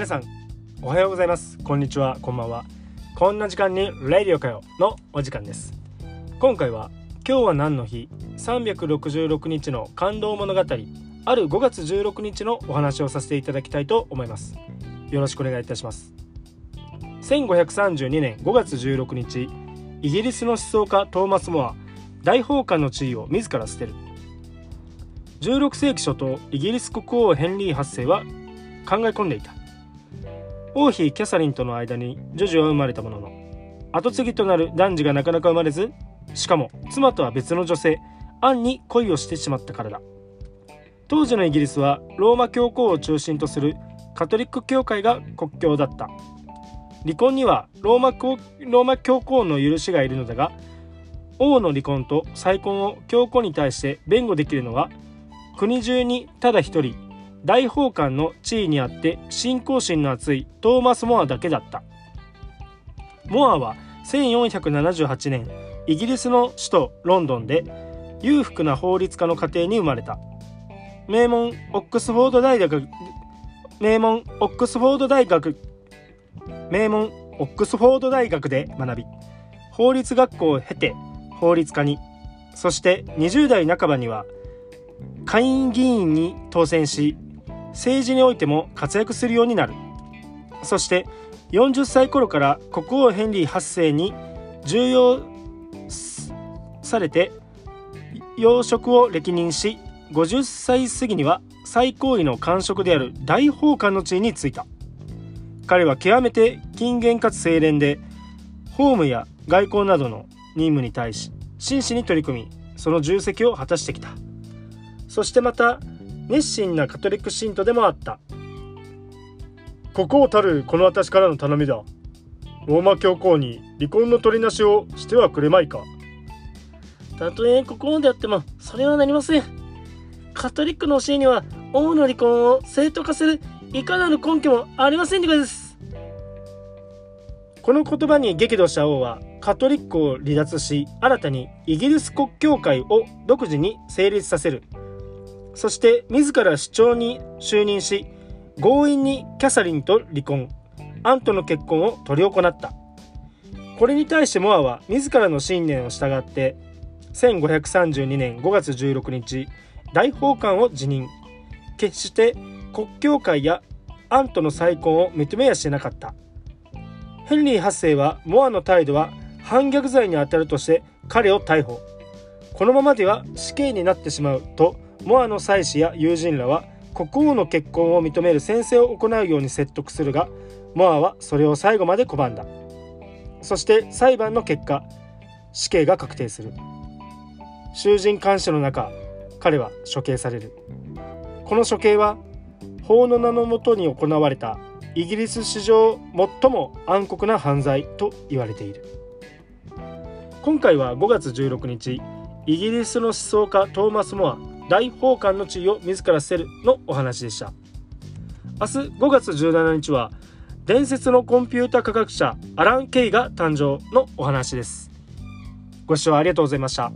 皆さんおはようございます。こんにちは。こんばんは。こんな時間にレディオかよのお時間です。今回は今日は何の日？366日の感動物語ある5月16日のお話をさせていただきたいと思います。よろしくお願いいたします。1532年5月16日イギリスの思想家トーマス・モア大法官の地位を自ら捨てる。16世紀初頭イギリス国王ヘンリー8世は考え込んでいた。王妃キャサリンとの間に女児は生まれたものの跡継ぎとなる男児がなかなか生まれずしかも妻とは別の女性アンに恋をしてしまったから。だ当時のイギリスはローマ教皇を中心とするカトリック教会が国教だった。離婚にはローマローマ教皇の許しがいるのだが王の離婚と再婚を教皇に対して弁護できるのは国中にただ一人大法官の地位にあって信仰心の厚いトーマス・モアだけだった。モアは1478年イギリスの首都ロンドンで裕福な法律家の家庭に生まれた。名門オックスフォード大学名門オックスフォード大学名門オックスフォード大学で学び法律学校を経て法律家に。そして20代半ばには下院議員に当選し政治においても活躍するようになる。そして40歳頃から国王ヘンリー8世に重用されて要職を歴任し50歳過ぎには最高位の官職である大法官の地位に就いた。彼は極めて勤勉かつ清廉で法務や外交などの任務に対し真摯に取り組みその重責を果たしてきた。そしてまた熱心なカトリック信徒でもあった。国王たるこの私からの頼みだ。ローマ教皇に離婚の取りなしをしてはくれまいか。たとえ国王であってもそれはなりません。カトリックの教えには王の離婚を正当化するいかなる根拠もありませんでございます。この言葉に激怒した王はカトリックを離脱し新たにイギリス国教会を独自に成立させるそして自ら主張に就任し強引にキャサリンと離婚。アンとの結婚を執り行った。これに対してモアは自らの信念を従って1532年5月16日大法官を辞任。決して国教会やアンとの再婚を認めやしなかった。ヘンリー8世はモアの態度は反逆罪にあたるとして彼を逮捕。このままでは死刑になってしまうとモアの妻子や友人らは国王の結婚を認める宣誓を行うように説得するがモアはそれを最後まで拒んだ。そして裁判の結果死刑が確定する。囚人監視の中彼は処刑される。この処刑は法の名のもとに行われたイギリス史上最も暗黒な犯罪と言われている。今回は5月16日イギリスの思想家トーマス・モア大法官の地位を自ら捨てるのお話でした。明日5月17日は伝説のコンピュータ科学者アラン・ケイが誕生のお話です。ご視聴ありがとうございました。